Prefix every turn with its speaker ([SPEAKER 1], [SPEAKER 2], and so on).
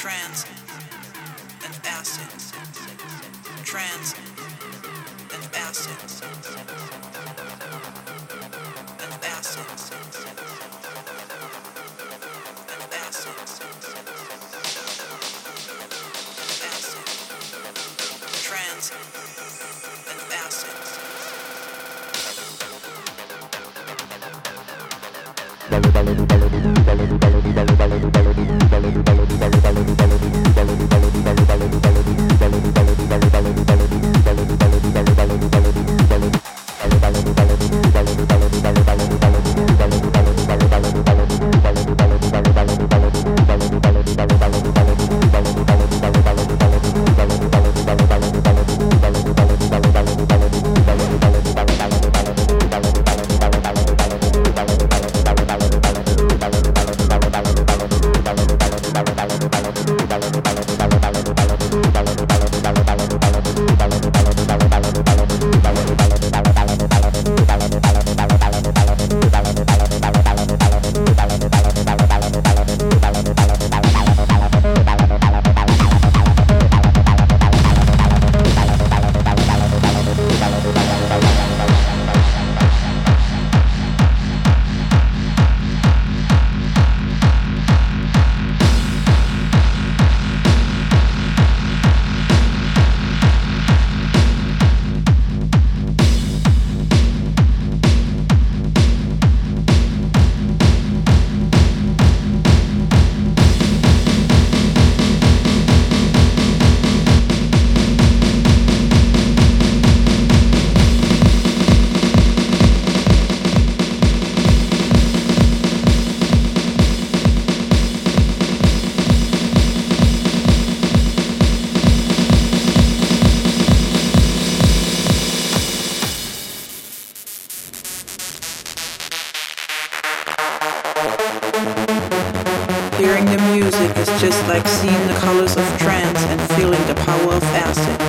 [SPEAKER 1] trance and acid, trance and acid. is just like seeing the colors of trance and feeling the power of acid.